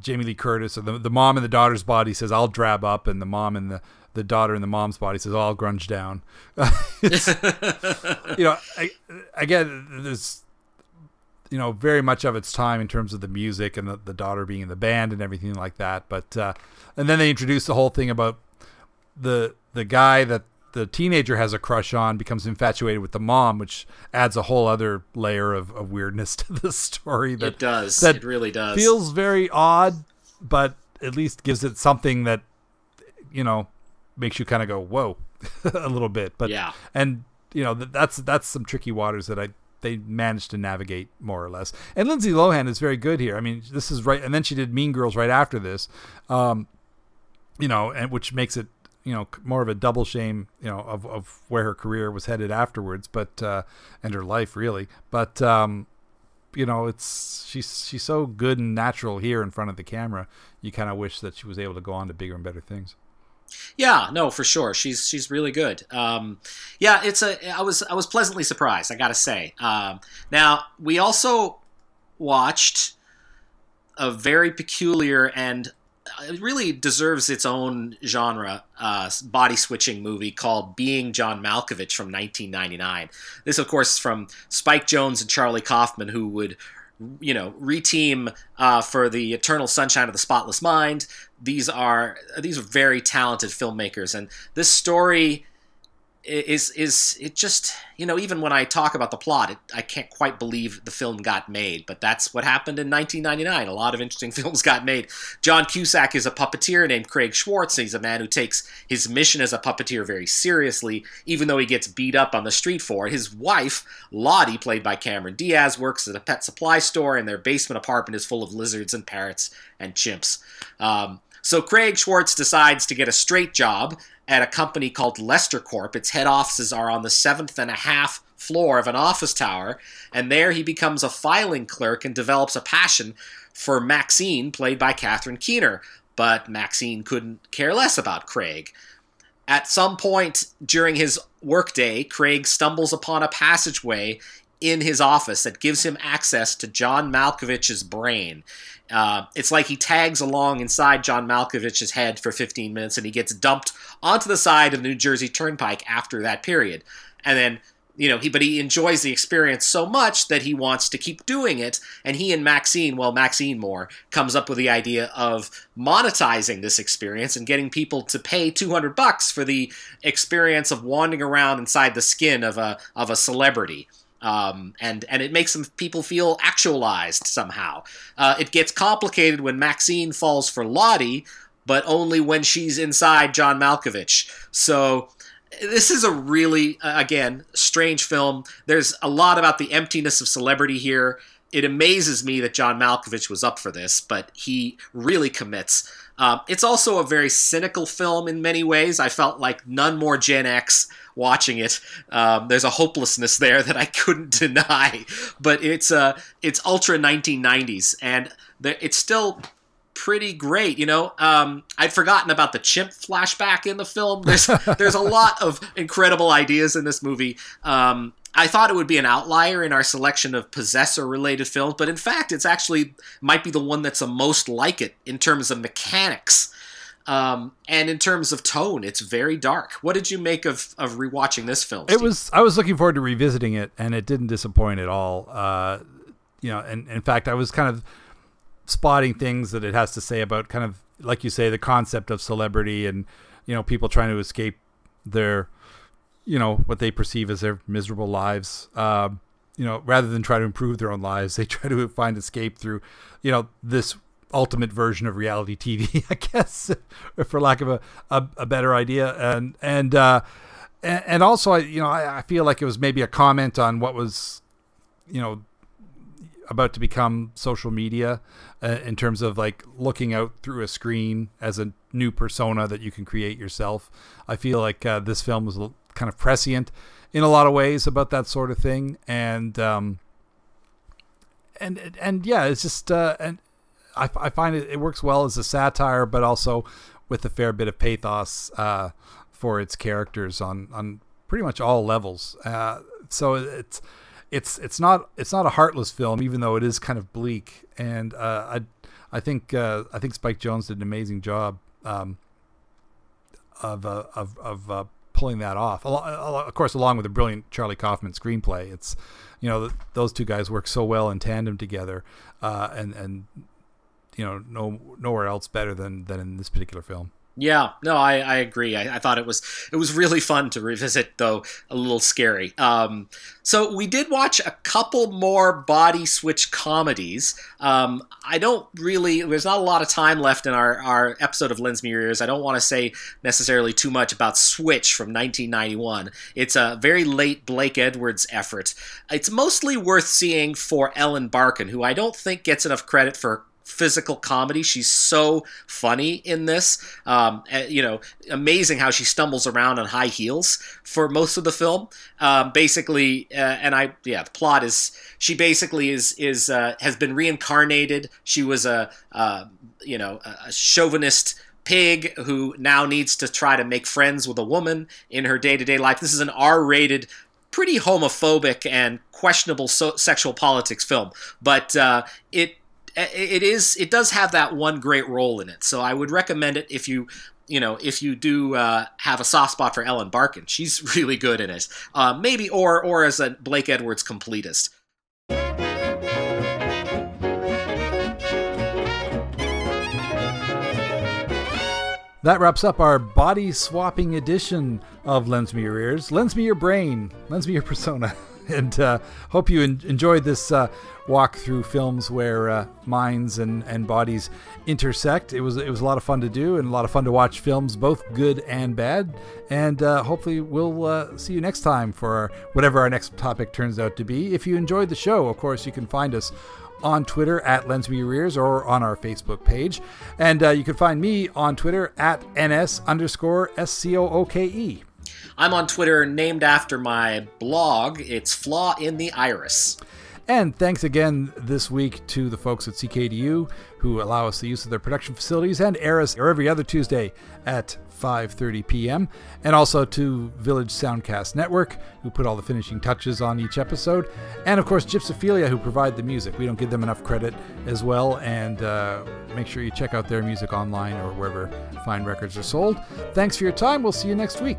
Jamie Lee Curtis, the, the mom and the daughter's body says, I'll drab up, and the mom and the, the daughter and the mom's body says, oh, I'll grunge down. you know, I, again, there's, you know, very much of its time in terms of the music and the, the daughter being in the band and everything like that. But, uh, and then they introduced the whole thing about the, the guy that the teenager has a crush on becomes infatuated with the mom, which adds a whole other layer of, of weirdness to the story. That, it does. That it really does. Feels very odd, but at least gives it something that you know makes you kind of go whoa a little bit. But yeah, and you know that's that's some tricky waters that I they managed to navigate more or less. And Lindsay Lohan is very good here. I mean, this is right, and then she did Mean Girls right after this. Um, you know, and which makes it you know more of a double shame you know of, of where her career was headed afterwards but uh and her life really but um you know it's she's she's so good and natural here in front of the camera you kind of wish that she was able to go on to bigger and better things yeah, no, for sure. She's she's really good. Um, yeah, it's a. I was I was pleasantly surprised. I got to say. Um, now we also watched a very peculiar and it really deserves its own genre uh, body switching movie called Being John Malkovich from 1999. This, of course, is from Spike Jonze and Charlie Kaufman, who would, you know, reteam uh, for the Eternal Sunshine of the Spotless Mind. These are these are very talented filmmakers, and this story is is it just you know even when I talk about the plot, it, I can't quite believe the film got made. But that's what happened in 1999. A lot of interesting films got made. John Cusack is a puppeteer named Craig Schwartz. He's a man who takes his mission as a puppeteer very seriously, even though he gets beat up on the street for it. His wife, Lottie, played by Cameron Diaz, works at a pet supply store, and their basement apartment is full of lizards and parrots and chimps. Um, so Craig Schwartz decides to get a straight job at a company called Lester Corp. Its head offices are on the seventh and a half floor of an office tower, and there he becomes a filing clerk and develops a passion for Maxine, played by Catherine Keener. But Maxine couldn't care less about Craig. At some point during his workday, Craig stumbles upon a passageway in his office that gives him access to John Malkovich's brain. Uh, it's like he tags along inside John Malkovich's head for 15 minutes and he gets dumped onto the side of the New Jersey Turnpike after that period. And then, you know, he but he enjoys the experience so much that he wants to keep doing it. And he and Maxine, well, Maxine Moore, comes up with the idea of monetizing this experience and getting people to pay 200 bucks for the experience of wandering around inside the skin of a of a celebrity. Um, and and it makes some people feel actualized somehow. Uh, it gets complicated when Maxine falls for Lottie, but only when she's inside John Malkovich. So this is a really uh, again strange film. There's a lot about the emptiness of celebrity here. It amazes me that John Malkovich was up for this, but he really commits. Um, it's also a very cynical film in many ways. I felt like none more Gen X watching it. Um, there's a hopelessness there that I couldn't deny, but it's uh, it's ultra 1990s, and the, it's still pretty great. You know, um, I'd forgotten about the chimp flashback in the film. There's there's a lot of incredible ideas in this movie. Um, I thought it would be an outlier in our selection of possessor related films, but in fact, it's actually might be the one that's the most like it in terms of mechanics. Um, and in terms of tone, it's very dark. What did you make of, of rewatching this film? Steve? It was I was looking forward to revisiting it, and it didn't disappoint at all. Uh, you know, and in fact, I was kind of spotting things that it has to say about kind of like you say the concept of celebrity and you know people trying to escape their you know what they perceive as their miserable lives um, you know rather than try to improve their own lives they try to find escape through you know this ultimate version of reality tv i guess for lack of a, a, a better idea and and uh and, also i you know I, I feel like it was maybe a comment on what was you know about to become social media uh, in terms of like looking out through a screen as a new persona that you can create yourself. I feel like uh, this film was kind of prescient in a lot of ways about that sort of thing, and um, and and yeah, it's just uh, and I, I find it it works well as a satire, but also with a fair bit of pathos uh, for its characters on on pretty much all levels. Uh, so it's it's it's not it's not a heartless film, even though it is kind of bleak. And uh, I I think uh, I think Spike Jonze did an amazing job um, of uh, of of uh, pulling that off. Of course, along with a brilliant Charlie Kaufman screenplay. It's you know those two guys work so well in tandem together, uh, and and you know no nowhere else better than than in this particular film. Yeah, no, I, I agree. I, I, thought it was it was really fun to revisit, though a little scary. Um, so we did watch a couple more body switch comedies. Um, I don't really. There's not a lot of time left in our our episode of Your Ears. I don't want to say necessarily too much about Switch from 1991. It's a very late Blake Edwards effort. It's mostly worth seeing for Ellen Barkin, who I don't think gets enough credit for physical comedy. She's so funny in this. Um, eh, you know, amazing how she stumbles around on high heels for most of the film. Um, basically, uh, and I yeah, the plot is she basically is is uh, has been reincarnated. She was a uh, you know a chauvinist pig who now needs to try to make friends with a woman in her day-to-day life. This is an R-rated pretty homophobic and questionable so- sexual politics film, but uh, it it is it does have that one great role in it. So I would recommend it if you you know if you do uh, have a soft spot for Ellen Barkin. She's really good in it. Uh, maybe or or as a Blake Edwards completist. That wraps up our body swapping edition of Lens Me Your Ears. Lends me your brain. Lends me your persona. and uh, hope you en- enjoyed this uh, walk through films where uh, minds and, and bodies intersect. It was it was a lot of fun to do and a lot of fun to watch films, both good and bad. And uh, hopefully we'll uh, see you next time for whatever our next topic turns out to be. If you enjoyed the show, of course, you can find us on Twitter at Lens Me Your Ears or on our Facebook page. And uh, you can find me on Twitter at NS underscore S C O O K E. I'm on Twitter named after my blog. It's Flaw in the Iris. And thanks again this week to the folks at CKDU who allow us the use of their production facilities and air us every other Tuesday at 5:30 p.m. and also to Village Soundcast Network who put all the finishing touches on each episode and of course Gypsophilia who provide the music. We don't give them enough credit as well and uh, make sure you check out their music online or wherever fine records are sold. Thanks for your time. We'll see you next week.